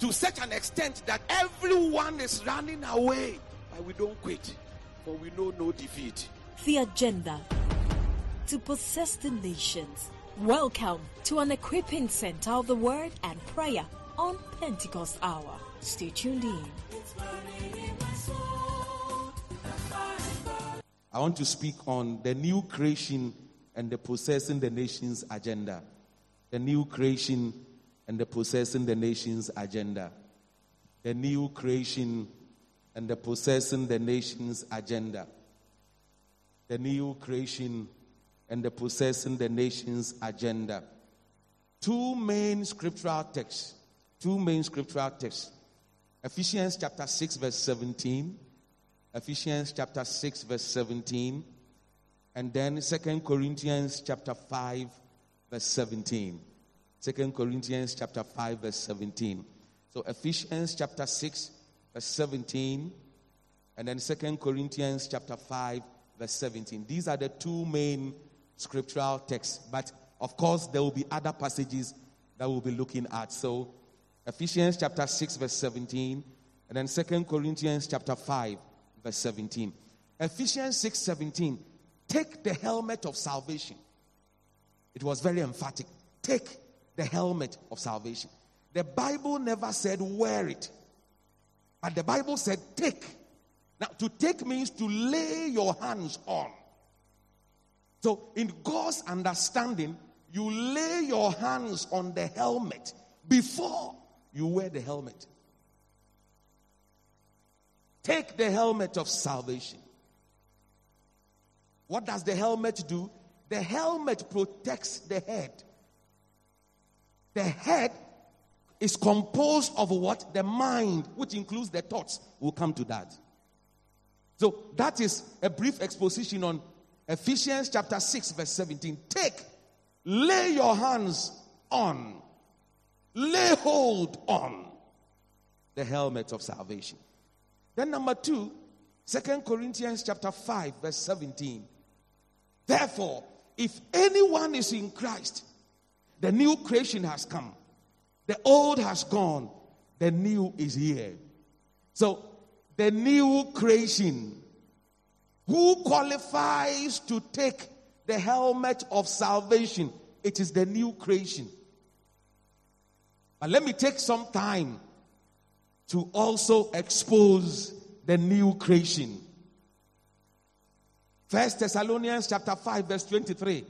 to such an extent that everyone is running away. But we don't quit, for we know no defeat. The agenda to possess the nations. Welcome to an equipping center of the word and prayer on Pentecost Hour. Stay tuned in. I want to speak on the new creation and the possessing the nations agenda. The new creation and the possessing the nations agenda. The new creation and the possessing the nations agenda. The new creation and the possessing the nations agenda. Two main scriptural texts. Two main scriptural texts. Ephesians chapter 6, verse 17. Ephesians chapter 6, verse 17. And then Second Corinthians chapter 5, verse 17. Second Corinthians chapter 5, verse 17. So Ephesians chapter 6, verse 17. And then Second Corinthians chapter 5, verse 17. These are the two main scriptural texts. But of course, there will be other passages that we'll be looking at. So Ephesians chapter 6, verse 17. And then Second Corinthians chapter 5, verse 17. Ephesians 6 17. Take the helmet of salvation. It was very emphatic. Take the helmet of salvation. The Bible never said wear it, but the Bible said take. Now, to take means to lay your hands on. So, in God's understanding, you lay your hands on the helmet before you wear the helmet. Take the helmet of salvation. What does the helmet do? The helmet protects the head. The head is composed of what? The mind, which includes the thoughts. We'll come to that. So that is a brief exposition on Ephesians chapter 6, verse 17. Take, lay your hands on, lay hold on the helmet of salvation. Then number two, Second Corinthians chapter 5, verse 17. Therefore, if anyone is in Christ, the new creation has come. The old has gone. The new is here. So, the new creation. Who qualifies to take the helmet of salvation? It is the new creation. But let me take some time to also expose the new creation. First Thessalonians chapter 5 verse 23.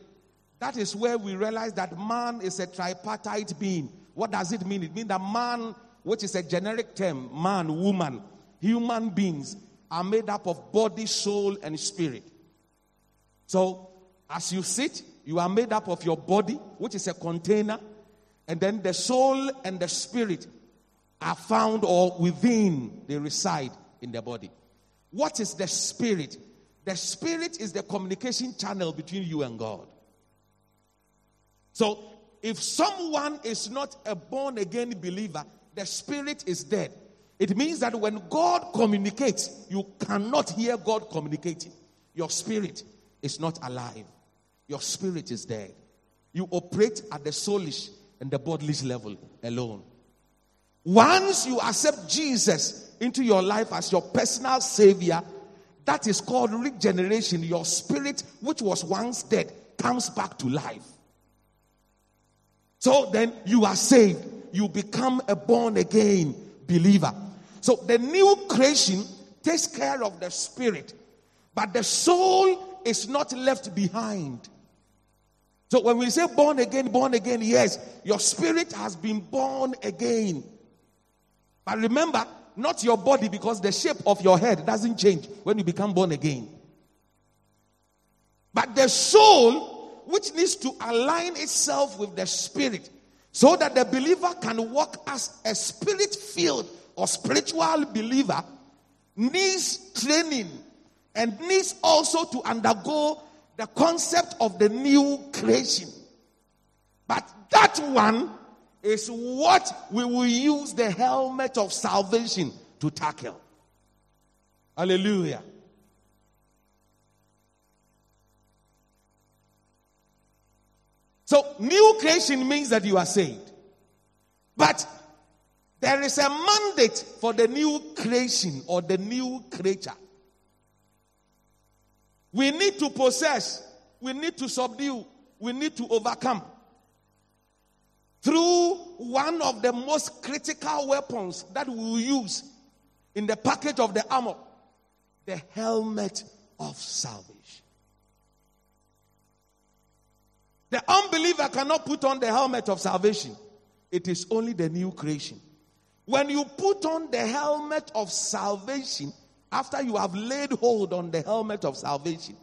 That is where we realize that man is a tripartite being. What does it mean? It means that man, which is a generic term, man, woman, human beings are made up of body, soul, and spirit. So, as you sit, you are made up of your body, which is a container, and then the soul and the spirit are found or within, they reside in the body. What is the spirit? The spirit is the communication channel between you and God. So, if someone is not a born again believer, the spirit is dead. It means that when God communicates, you cannot hear God communicating. Your spirit is not alive, your spirit is dead. You operate at the soulish and the bodily level alone. Once you accept Jesus into your life as your personal savior, that is called regeneration. Your spirit, which was once dead, comes back to life. So then you are saved. You become a born again believer. So the new creation takes care of the spirit, but the soul is not left behind. So when we say born again, born again, yes, your spirit has been born again. But remember, not your body because the shape of your head doesn't change when you become born again. But the soul, which needs to align itself with the spirit, so that the believer can walk as a spirit filled or spiritual believer, needs training and needs also to undergo the concept of the new creation. But that one is what we will use the helmet of salvation to tackle. Hallelujah. So, new creation means that you are saved. But there is a mandate for the new creation or the new creature. We need to possess, we need to subdue, we need to overcome. Through one of the most critical weapons that we will use in the package of the armor the helmet of salvation. The unbeliever cannot put on the helmet of salvation, it is only the new creation. When you put on the helmet of salvation, after you have laid hold on the helmet of salvation,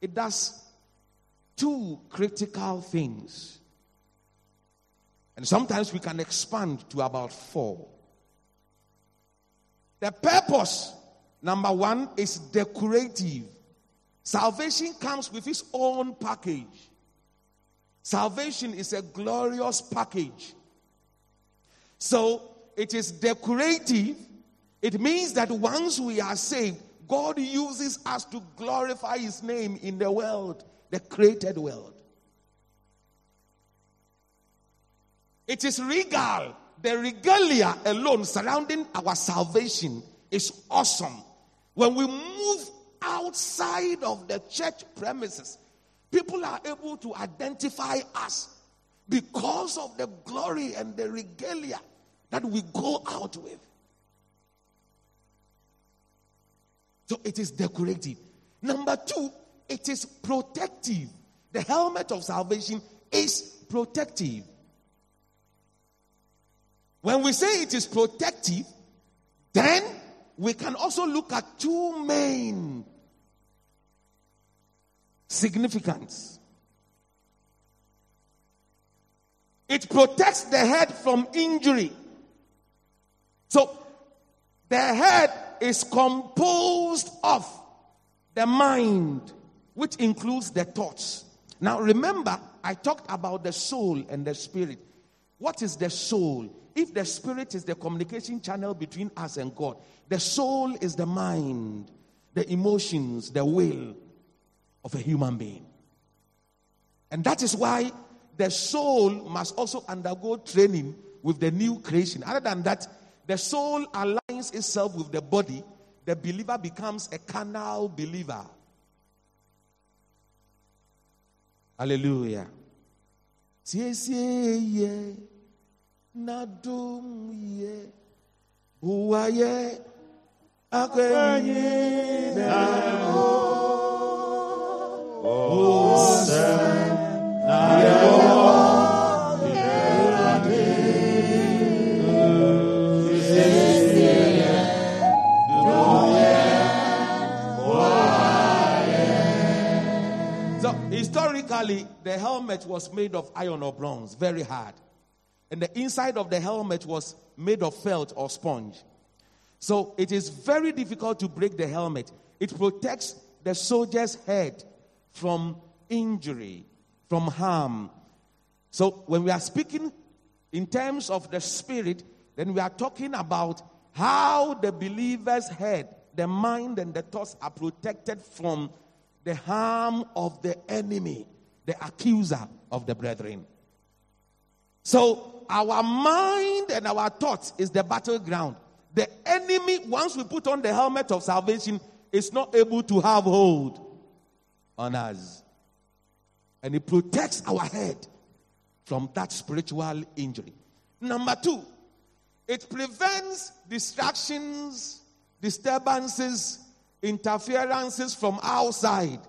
it does two critical things. And sometimes we can expand to about four. The purpose, number one, is decorative. Salvation comes with its own package. Salvation is a glorious package. So it is decorative it means that once we are saved, God uses us to glorify His name in the world, the created world. It is regal. The regalia alone surrounding our salvation is awesome. When we move outside of the church premises, people are able to identify us because of the glory and the regalia that we go out with. So it is decorative. Number two, it is protective. The helmet of salvation is protective. When we say it is protective, then we can also look at two main significance. It protects the head from injury. So the head is composed of the mind, which includes the thoughts. Now, remember, I talked about the soul and the spirit. What is the soul? If the spirit is the communication channel between us and God, the soul is the mind, the emotions, the will of a human being. And that is why the soul must also undergo training with the new creation. Other than that, the soul aligns itself with the body, the believer becomes a carnal believer. Hallelujah. Historically, the helmet was made of iron or bronze, very hard. And the inside of the helmet was made of felt or sponge. So it is very difficult to break the helmet. It protects the soldier's head from injury, from harm. So when we are speaking in terms of the spirit, then we are talking about how the believer's head, the mind, and the thoughts are protected from the harm of the enemy, the accuser of the brethren. So our mind and our thoughts is the battleground. The enemy, once we put on the helmet of salvation, is not able to have hold on us. And it protects our head from that spiritual injury. Number two, it prevents distractions, disturbances, interferences from outside.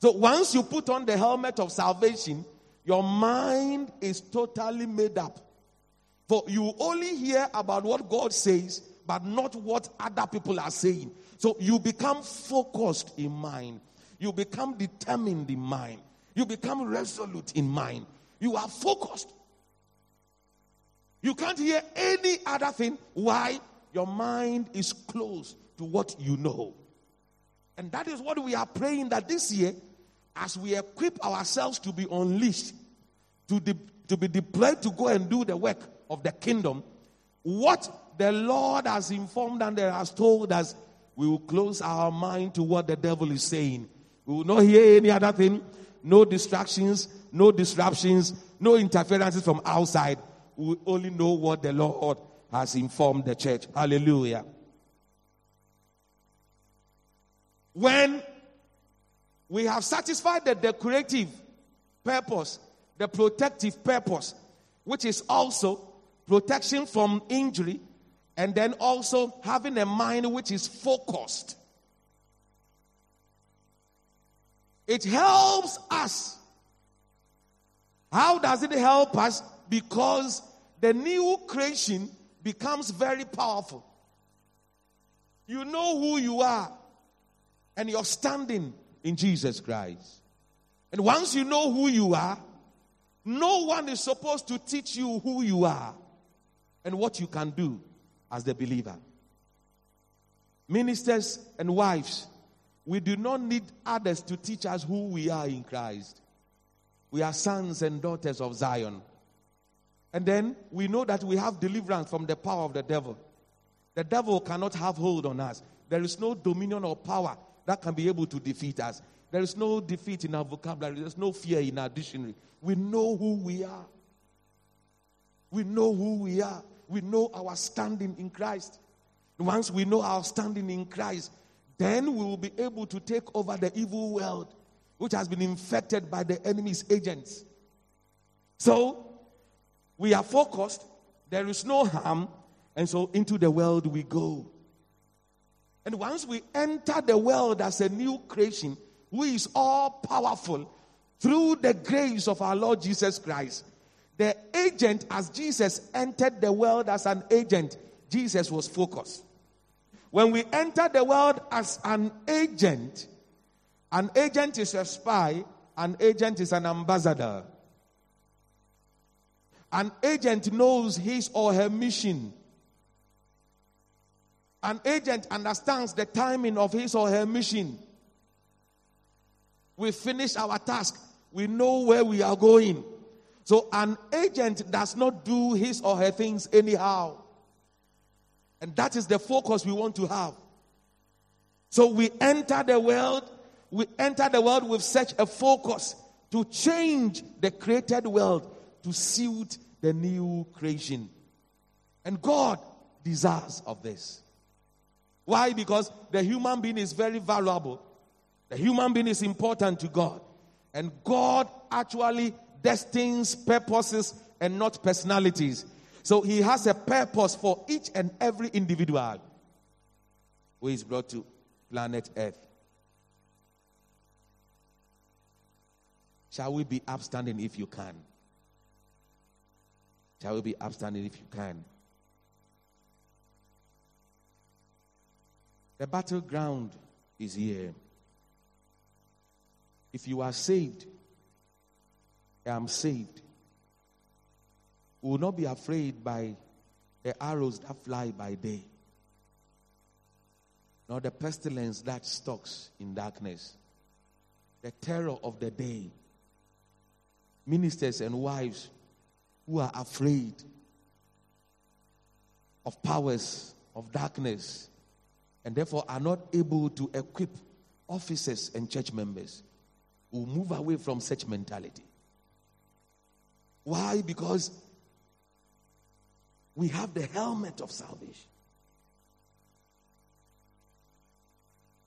So once you put on the helmet of salvation, your mind is totally made up. For you only hear about what God says, but not what other people are saying. So you become focused in mind. You become determined in mind. You become resolute in mind. You are focused. You can't hear any other thing. Why? Your mind is closed to what you know. And that is what we are praying that this year, as we equip ourselves to be unleashed, to, de- to be deployed to go and do the work of the kingdom, what the Lord has informed and has told us, we will close our mind to what the devil is saying. We will not hear any other thing, no distractions, no disruptions, no interferences from outside. We will only know what the Lord has informed the church. Hallelujah. When we have satisfied the decorative purpose, the protective purpose, which is also protection from injury, and then also having a mind which is focused. It helps us. How does it help us? Because the new creation becomes very powerful. You know who you are, and you're standing in Jesus Christ. And once you know who you are, no one is supposed to teach you who you are and what you can do as the believer. Ministers and wives, we do not need others to teach us who we are in Christ. We are sons and daughters of Zion. And then we know that we have deliverance from the power of the devil. The devil cannot have hold on us. There is no dominion or power that can be able to defeat us. There is no defeat in our vocabulary. There's no fear in our dictionary. We know who we are. We know who we are. We know our standing in Christ. Once we know our standing in Christ, then we will be able to take over the evil world which has been infected by the enemy's agents. So, we are focused, there is no harm, and so into the world we go. And once we enter the world as a new creation, who is all powerful through the grace of our Lord Jesus Christ, the agent, as Jesus entered the world as an agent, Jesus was focused. When we enter the world as an agent, an agent is a spy, an agent is an ambassador. An agent knows his or her mission. An agent understands the timing of his or her mission. We finish our task, we know where we are going. So, an agent does not do his or her things anyhow. And that is the focus we want to have. So, we enter the world, we enter the world with such a focus to change the created world to suit the new creation. And God desires of this. Why? Because the human being is very valuable. The human being is important to God. And God actually destines purposes and not personalities. So he has a purpose for each and every individual who is brought to planet Earth. Shall we be upstanding if you can? Shall we be upstanding if you can? The battleground is here. If you are saved, I am saved. Will not be afraid by the arrows that fly by day, nor the pestilence that stalks in darkness, the terror of the day. Ministers and wives who are afraid of powers of darkness and therefore are not able to equip officers and church members who move away from such mentality. Why? Because we have the helmet of salvation.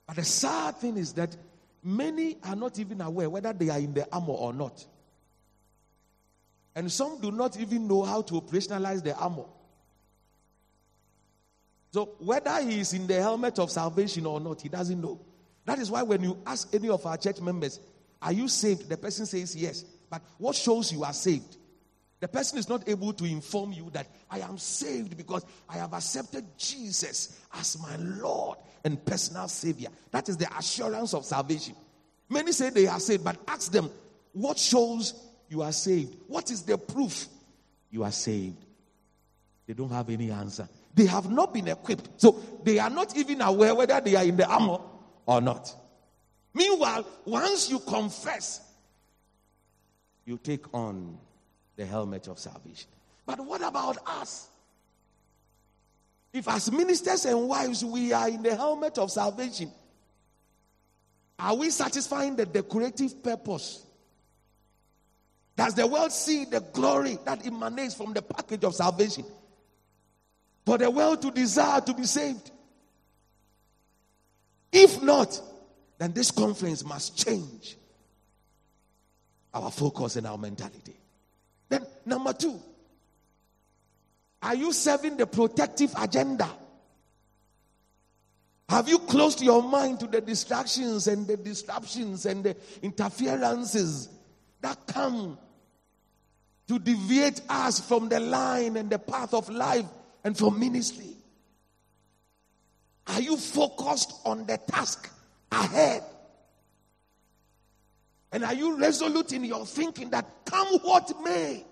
But the sad thing is that many are not even aware whether they are in the armor or not. And some do not even know how to operationalize the armor. So, whether he is in the helmet of salvation or not, he doesn't know. That is why when you ask any of our church members, Are you saved? The person says yes. But what shows you are saved? The person is not able to inform you that I am saved because I have accepted Jesus as my Lord and personal Savior. That is the assurance of salvation. Many say they are saved, but ask them, what shows you are saved? What is the proof you are saved? They don't have any answer. They have not been equipped. So they are not even aware whether they are in the armor or not. Meanwhile, once you confess, you take on the helmet of salvation. But what about us? If, as ministers and wives, we are in the helmet of salvation, are we satisfying the decorative purpose? Does the world see the glory that emanates from the package of salvation? For the world to desire to be saved. If not, then this conference must change our focus and our mentality. Then, number two, are you serving the protective agenda? Have you closed your mind to the distractions and the disruptions and the interferences that come to deviate us from the line and the path of life and from ministry? Are you focused on the task ahead? And are you resolute in your thinking that come what may,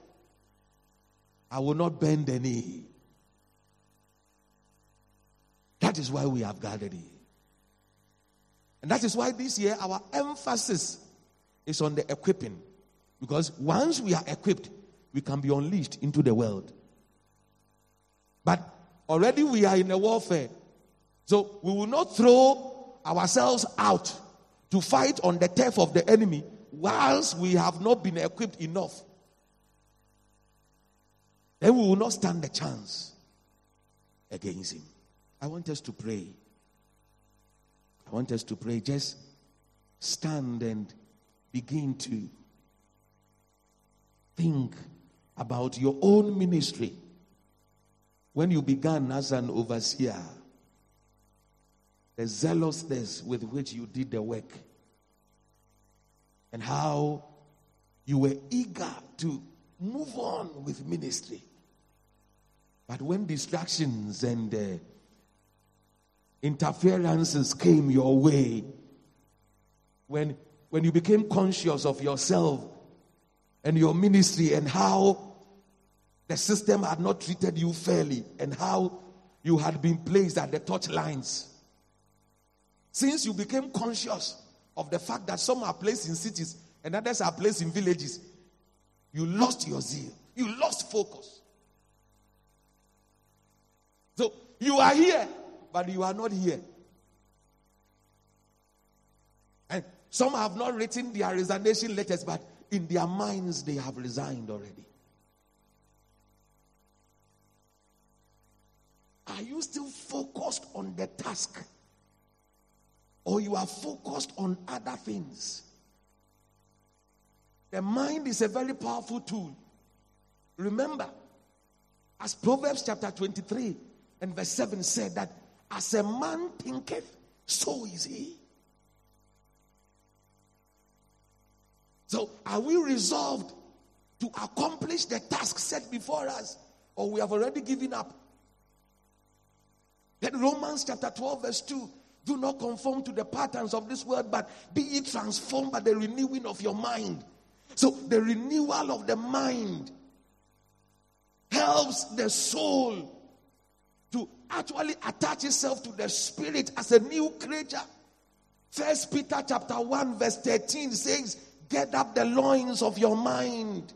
I will not bend the knee? That is why we have gathered here. And that is why this year our emphasis is on the equipping. Because once we are equipped, we can be unleashed into the world. But already we are in a warfare. So we will not throw ourselves out to fight on the turf of the enemy whilst we have not been equipped enough. Then we will not stand a chance against him. I want us to pray. I want us to pray. Just stand and begin to think about your own ministry when you began as an overseer the zealousness with which you did the work, and how you were eager to move on with ministry. But when distractions and uh, interferences came your way, when, when you became conscious of yourself and your ministry and how the system had not treated you fairly and how you had been placed at the touch lines since you became conscious of the fact that some are placed in cities and others are placed in villages, you lost your zeal. You lost focus. So you are here, but you are not here. And some have not written their resignation letters, but in their minds they have resigned already. Are you still focused on the task? Or you are focused on other things. The mind is a very powerful tool. Remember, as Proverbs chapter 23 and verse 7 said, that as a man thinketh, so is he. So, are we resolved to accomplish the task set before us, or we have already given up? Then Romans chapter 12, verse 2 do not conform to the patterns of this world, but be ye transformed by the renewing of your mind. So, the renewal of the mind helps the soul to actually attach itself to the spirit as a new creature. First Peter chapter 1, verse 13 says, Get up the loins of your mind.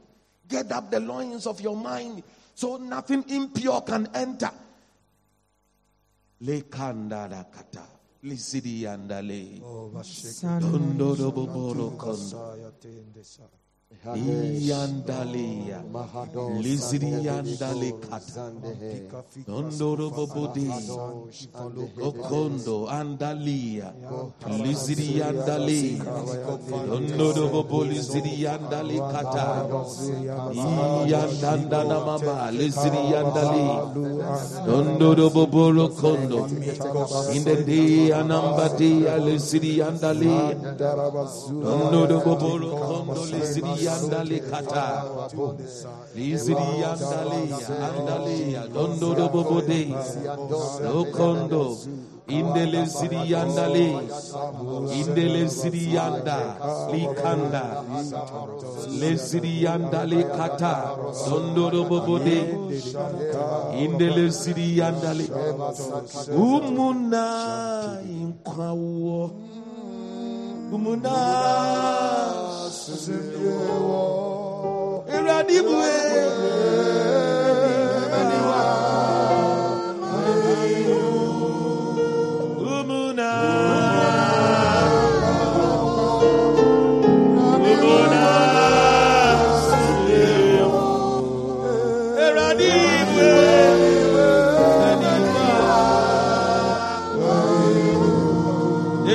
Get up the loins of your mind so nothing impure can enter. Lekanda Lisidi andale. Oh, Dondo do boboro kondo. Iyandalia. Liziriandale kata. Dondoro bobodi. Okondo andalia. Liziriandale. Dondoro boboli ziriandale kata. Iyandandana mama. Liziriandale. Dondoro bobolo kondo. In the day anambadia liziriandale. Dondoro bobolo kondo liziriandale kata. Liziriandale andale. Dondoro bobode. Lokondo. Indele siriyandale. Indele siriyanda. Likanda. Le siriyandale kata. Dondoro bobode. Indele. Umuna inkwawo. Umuna Eradibwe. Umuna. Umuna. Eradibwe.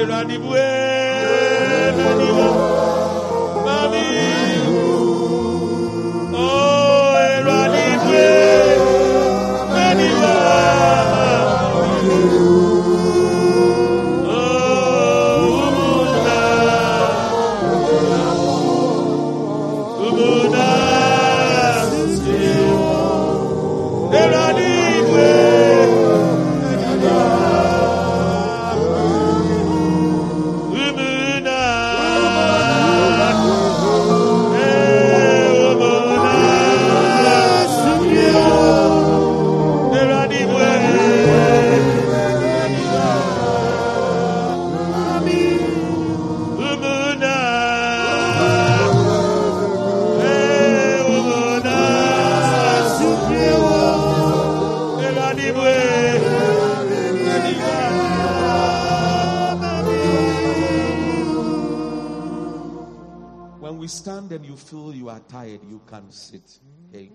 Eradibwe. Sit. Okay?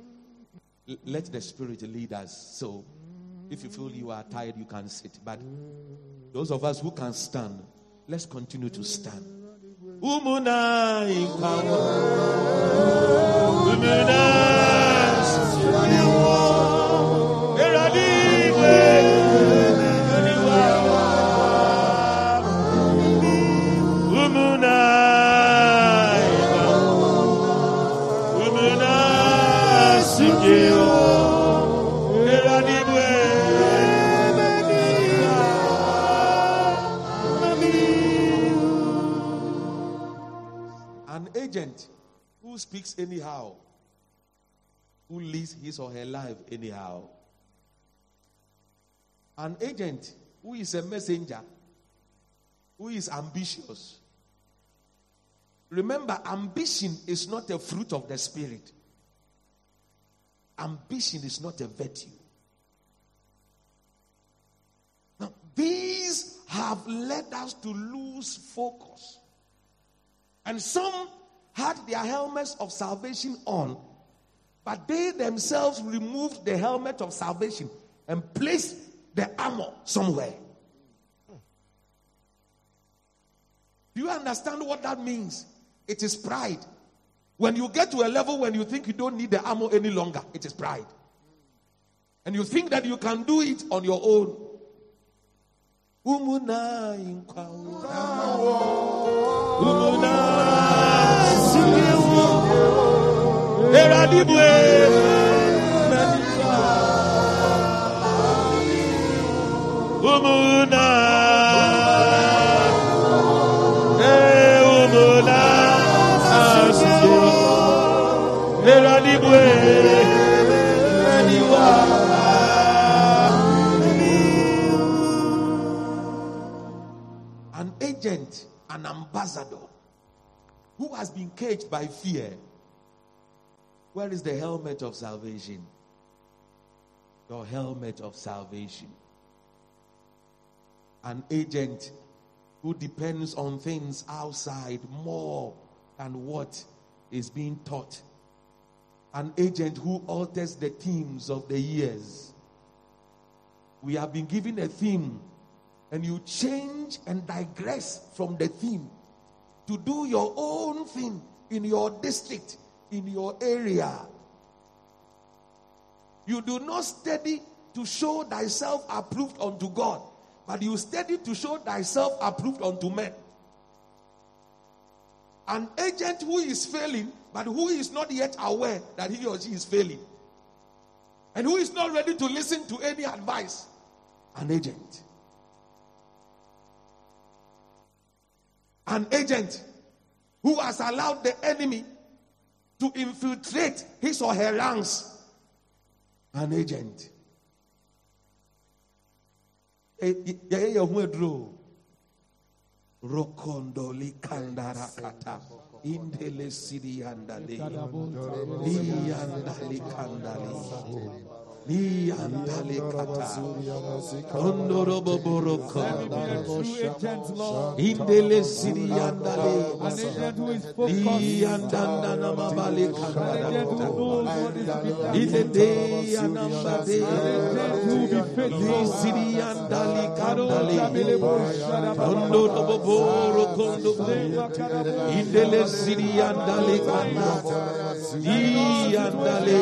Let the Spirit lead us. So, if you feel you are tired, you can sit. But those of us who can stand, let's continue to stand. An agent who speaks anyhow, who lives his or her life anyhow. An agent who is a messenger, who is ambitious. Remember, ambition is not a fruit of the spirit. Ambition is not a virtue. Now, these have led us to lose focus. And some had their helmets of salvation on, but they themselves removed the helmet of salvation and placed the armor somewhere. Do you understand what that means? It is pride. When you get to a level when you think you don't need the armor any longer, it is pride. And you think that you can do it on your own. An agent, an ambassador who has been caged by fear. Where is the helmet of salvation? Your helmet of salvation. An agent who depends on things outside more than what is being taught. An agent who alters the themes of the years. We have been given a theme, and you change and digress from the theme to do your own thing in your district, in your area. You do not study to show thyself approved unto God, but you study to show thyself approved unto men. An agent who is failing, but who is not yet aware that he or she is failing, and who is not ready to listen to any advice. An agent. An agent who has allowed the enemy to infiltrate his or her ranks. An agent. Eh, aduro rokondoli indele siri yandale iyandali kandali iyandali kata ondoroboboroko indele siri yandale iyandandana mabali kandarakata ilede yanambade lisiri yandali kandali ondoroboboro kondo indele siri yandale kanda. Iyandale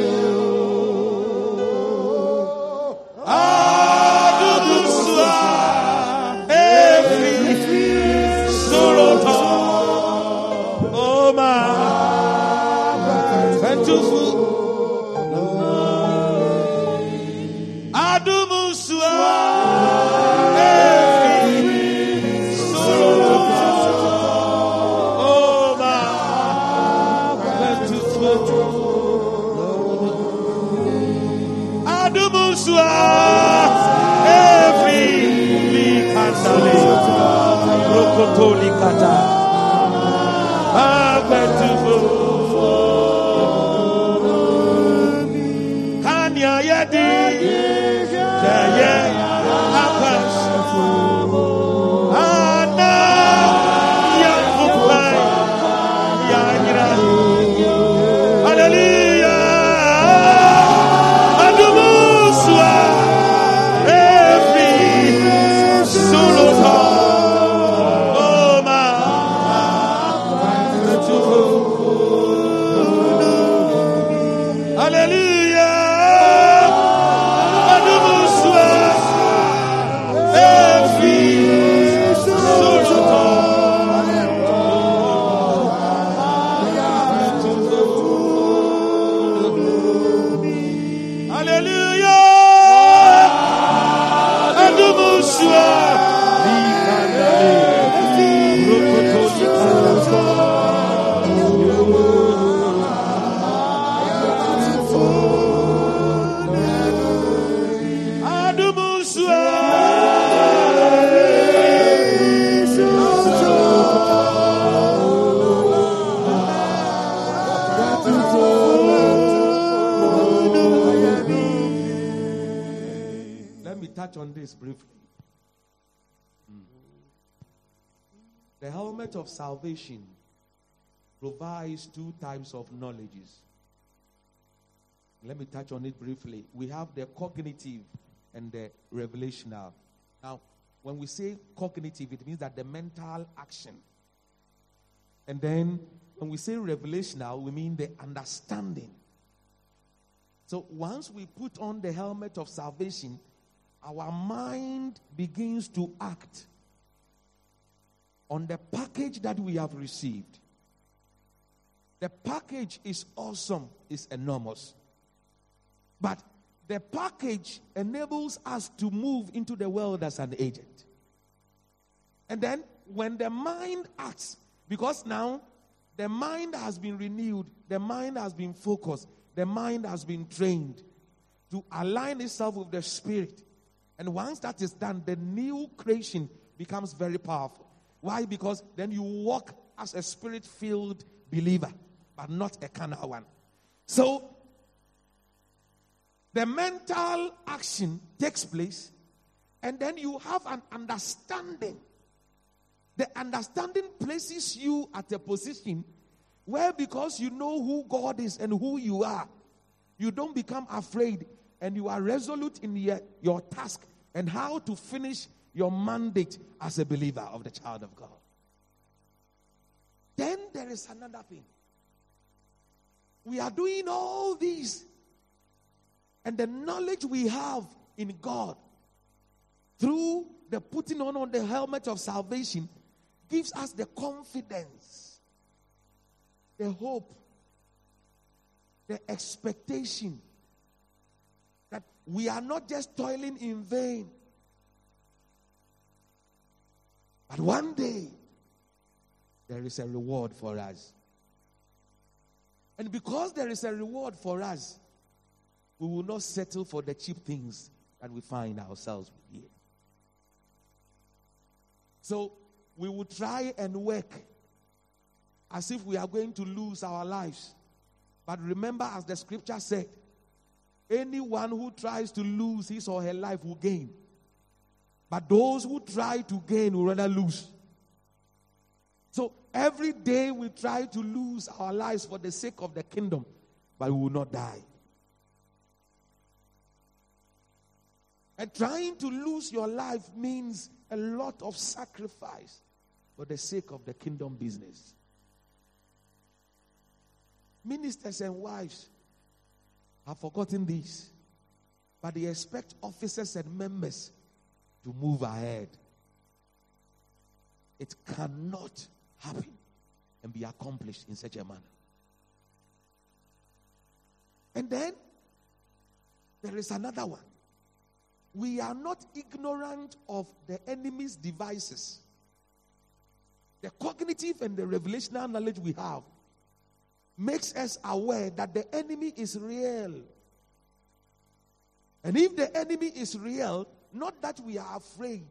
rokotoli kata aventufu The helmet of salvation provides two types of knowledges. Let me touch on it briefly. We have the cognitive and the revelational. Now, when we say cognitive, it means that the mental action. And then when we say revelational, we mean the understanding. So once we put on the helmet of salvation, our mind begins to act on the package that we have received. The package is awesome, is enormous. But the package enables us to move into the world as an agent. And then when the mind acts, because now the mind has been renewed, the mind has been focused, the mind has been trained, to align itself with the spirit. And once that is done, the new creation becomes very powerful. Why? Because then you walk as a spirit filled believer, but not a carnal one. So, the mental action takes place, and then you have an understanding. The understanding places you at a position where, because you know who God is and who you are, you don't become afraid and you are resolute in your, your task and how to finish your mandate as a believer of the child of God. Then there is another thing. We are doing all these, and the knowledge we have in God through the putting on of the helmet of salvation gives us the confidence, the hope, the expectation that we are not just toiling in vain. But one day, there is a reward for us. And because there is a reward for us, we will not settle for the cheap things that we find ourselves with here. So we will try and work as if we are going to lose our lives. But remember, as the scripture said, anyone who tries to lose his or her life will gain. But those who try to gain will rather lose. So every day we try to lose our lives for the sake of the kingdom, but we will not die. And trying to lose your life means a lot of sacrifice for the sake of the kingdom business. Ministers and wives have forgotten this, but they expect officers and members to move ahead. It cannot happen and be accomplished in such a manner. And then there is another one. We are not ignorant of the enemy's devices. The cognitive and the revelational knowledge we have makes us aware that the enemy is real. And if the enemy is real, not that we are afraid,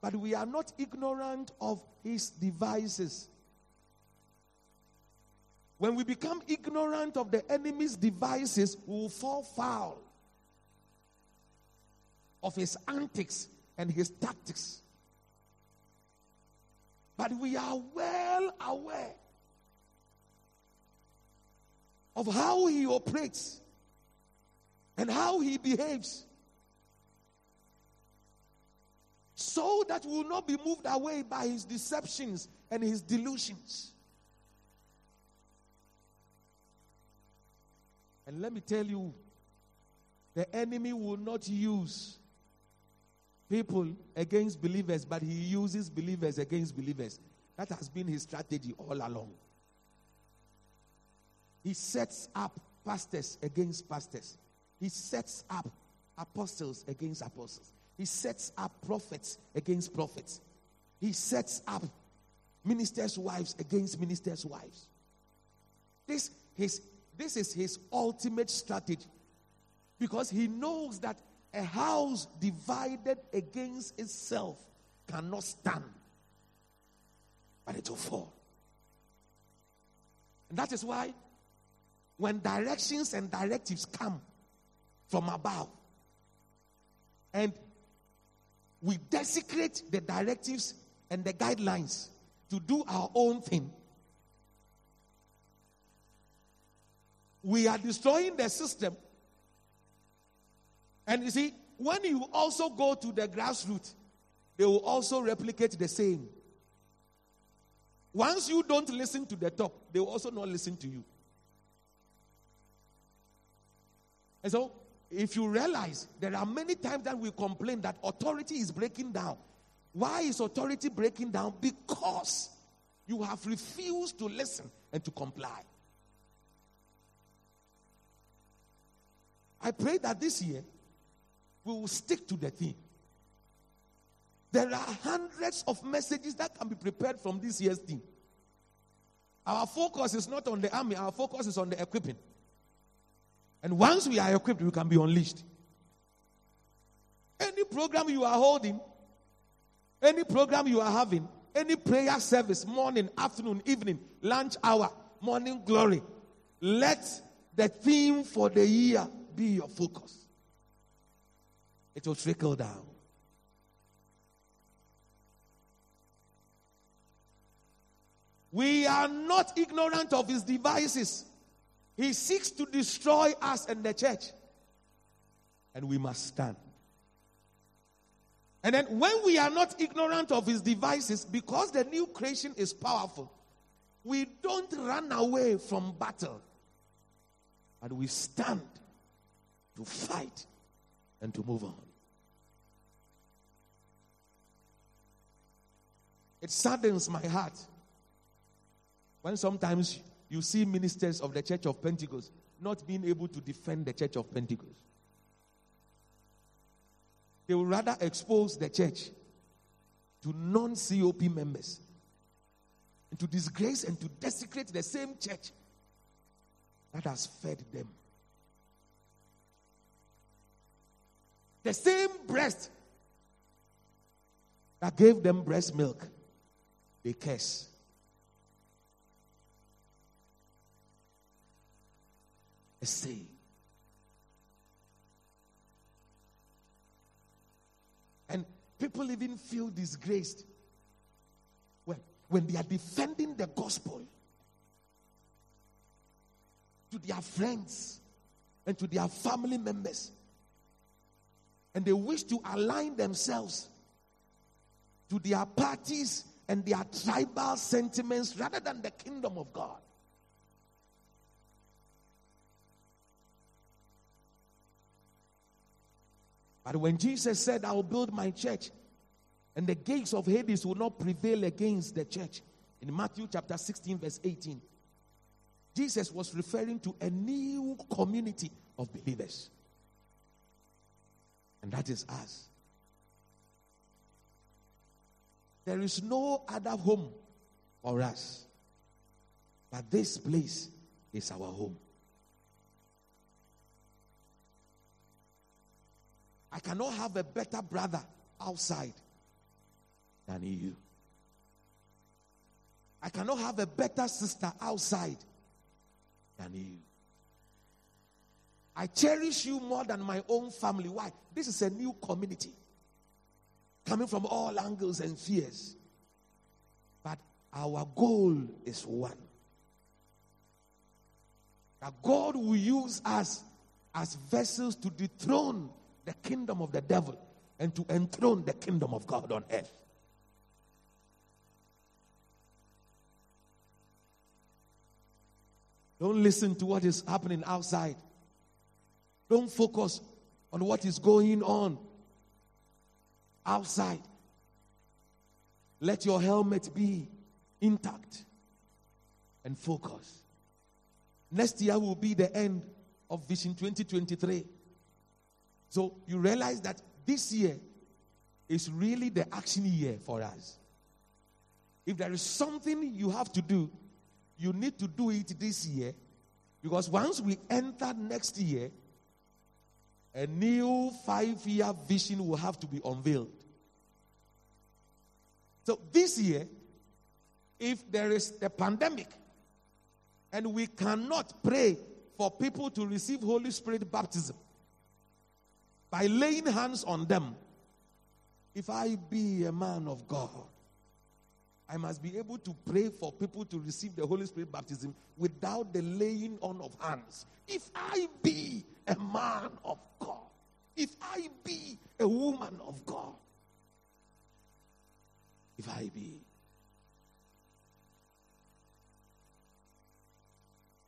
but we are not ignorant of his devices. When we become ignorant of the enemy's devices, we will fall foul of his antics and his tactics. But we are well aware of how he operates and how he behaves. So that we will not be moved away by his deceptions and his delusions. And let me tell you, the enemy will not use people against believers, but he uses believers against believers. That has been his strategy all along. He sets up pastors against pastors. He sets up apostles against apostles. He sets up prophets against prophets. He sets up ministers' wives against ministers' wives. This, his, this is his ultimate strategy because he knows that a house divided against itself cannot stand, but it will fall. And that is why when directions and directives come from above and we desecrate the directives and the guidelines to do our own thing, we are destroying the system. And you see, when you also go to the grassroots, they will also replicate the same. Once you don't listen to the top, they will also not listen to you. And so, if you realize there are many times that we complain that authority is breaking down. Why is authority breaking down? Because you have refused to listen and to comply. I pray that this year we will stick to the theme. There are hundreds of messages that can be prepared from this year's theme. Our focus is not on the army, our focus is on the equipping. And once we are equipped, we can be unleashed. Any program you are holding, any program you are having, any prayer service, morning, afternoon, evening, lunch hour, morning glory, let the theme for the year be your focus. It will trickle down. We are not ignorant of his devices. He seeks to destroy us and the church. And we must stand. And then, when we are not ignorant of his devices, because the new creation is powerful, we don't run away from battle, but we stand to fight and to move on. It saddens my heart when sometimes you see ministers of the Church of Pentecost not being able to defend the Church of Pentecost. They will rather expose the church to non COP members and to disgrace and to desecrate the same church that has fed them. The same breast that gave them breast milk, they curse. A saying. And people even feel disgraced when, when they are defending the gospel to their friends and to their family members. And they wish to align themselves to their parties and their tribal sentiments rather than the kingdom of God. But when Jesus said, I will build my church, and the gates of Hades will not prevail against the church, in Matthew chapter 16, verse 18, Jesus was referring to a new community of believers. And that is us. There is no other home for us, but this place is our home. I cannot have a better brother outside than you. I cannot have a better sister outside than you. I cherish you more than my own family. Why? This is a new community coming from all angles and fears. But our goal is one that God will use us as vessels to dethrone the kingdom of the devil and to enthrone the kingdom of God on earth. Don't listen to what is happening outside. Don't focus on what is going on outside. Let your helmet be intact and focus. Next year will be the end of Vision 2023. So you realize that this year is really the action year for us. If there is something you have to do, you need to do it this year because once we enter next year, a new five year vision will have to be unveiled. So this year, if there is a pandemic and we cannot pray for people to receive Holy Spirit baptism, by laying hands on them. If I be a man of God, I must be able to pray for people to receive the Holy Spirit baptism without the laying on of hands. If I be a man of God, if I be a woman of God, if I be.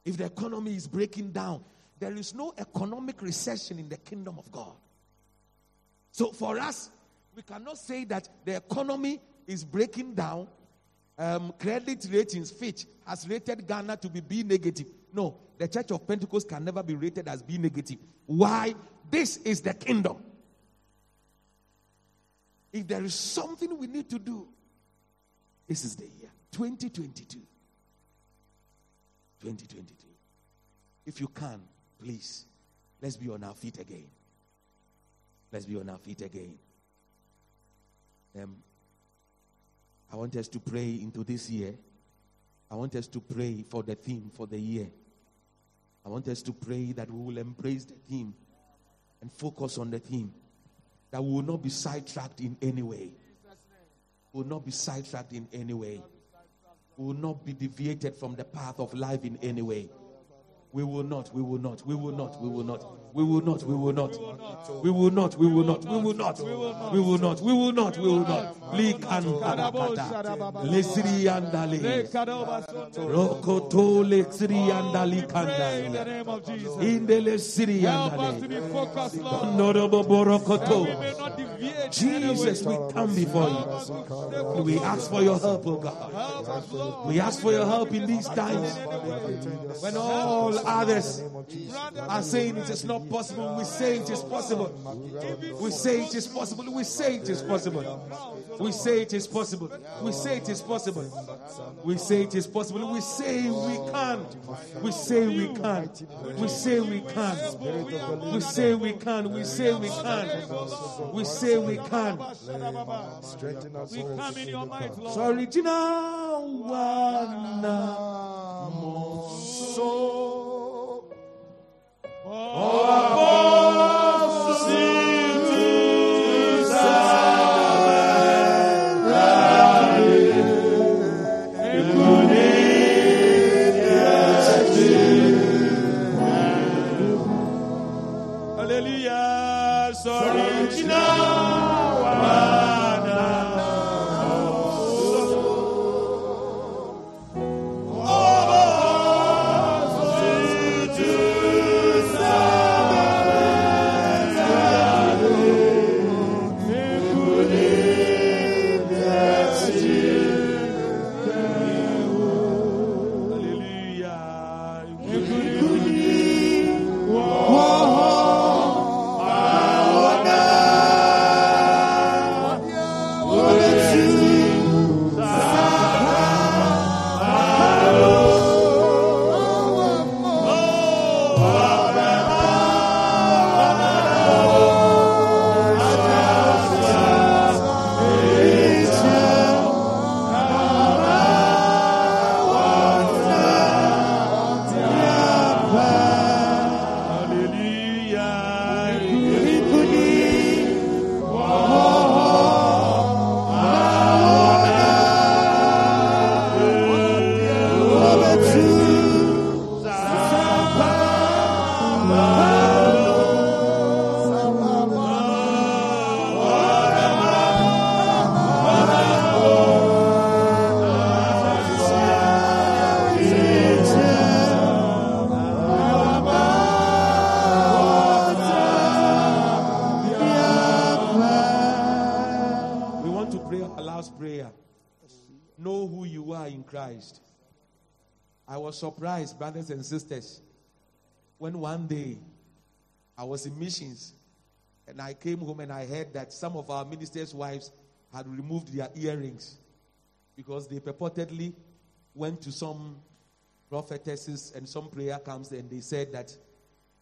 If the economy is breaking down, there is no economic recession in the kingdom of God. So for us, we cannot say that the economy is breaking down. Um, credit ratings, Fitch has rated Ghana to be B negative. No, the Church of Pentecost can never be rated as B negative. Why? This is the kingdom. If there is something we need to do, this is the year 2022. 2022. If you can, please Let's be on our feet again. Let's be on our feet again. Um, I want us to pray into this year. I want us to pray for the theme for the year. I want us to pray that we will embrace the theme and focus on the theme. That we will not be sidetracked in any way. We will not be sidetracked in any way. We will not be deviated from the path of life in any way. We will not, we will not, we will not, we will not, we will not, we will not, we will not, we will not, we will not, we will not, we will not, we will not. Likandalakata. Lesri andale. Rokoto lesri andali In the kandale. name of Jesus. Indele siri Help us to be andale. Honorable we Borokoto. not in. Jesus, we come before you. We ask for your help, oh God. We ask for your help in these times when all others are saying it is not possible. We say it is possible. We say it is possible. We say it is possible. We say it is possible. We say it is possible. We say it is possible. We say we can. We say we can. We say we can. We say we can. We say we can. We say we can. Strengthen us, We oh, come in your might, Lord. So original one. so Oh, was surprised, brothers and sisters, when one day I was in missions and I came home and I heard that some of our ministers' wives had removed their earrings because they purportedly went to some prophetesses and some prayer camps and they said that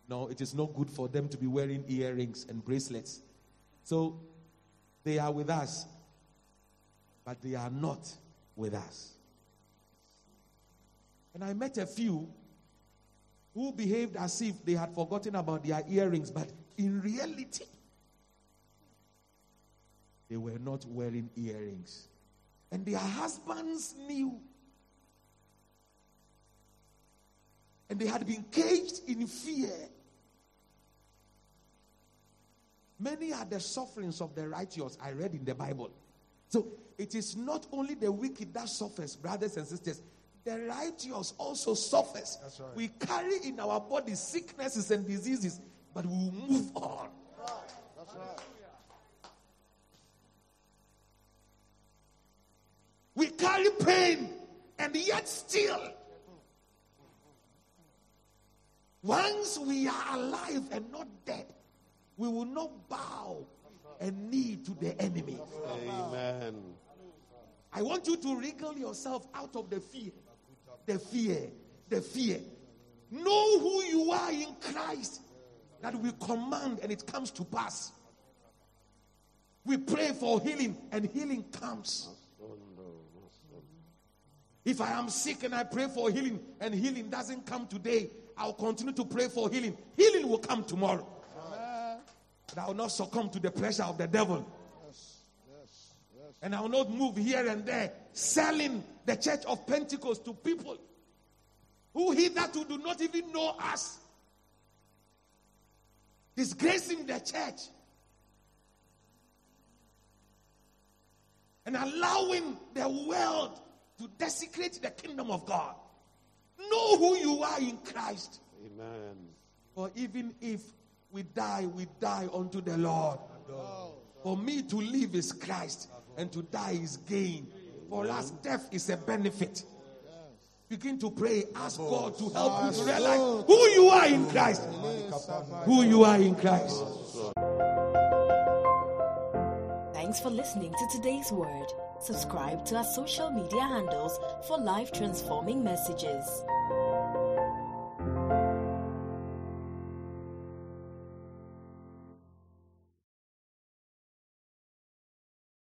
no, it is not good for them to be wearing earrings and bracelets. So they are with us, but they are not with us. And I met a few who behaved as if they had forgotten about their earrings, but in reality, they were not wearing earrings. And their husbands knew. And they had been caged in fear. Many are the sufferings of the righteous, I read in the Bible. So it is not only the wicked that suffers, brothers and sisters. The righteous also suffers. right. We carry in our body sicknesses and diseases, but we will move on. We carry pain, and yet still, once we are alive and not dead, we will not bow a knee to the enemy. Amen. I want you to wriggle yourself out of the fear. The fear. The fear. Know who you are in Christ. that we command and it comes to pass. We pray for healing and healing comes. If I am sick and I pray for healing and healing doesn't come today, I'll continue to pray for healing. Healing will come tomorrow. But I will not succumb to the pressure of the devil. Yes, yes, yes. And I will not move here and there, selling the church of Pentecost to people who hitherto do not even know us, disgracing the church, and allowing the world to desecrate the kingdom of God. Know who you are in Christ. Amen. For even if we die, we die unto the Lord. For me to live is Christ, and to die is gain. For us, death is a benefit. Begin to pray, ask God to help you to realize who you are in Christ. Who you are in Christ. Thanks for listening to today's word. Subscribe to our social media handles for life transforming messages.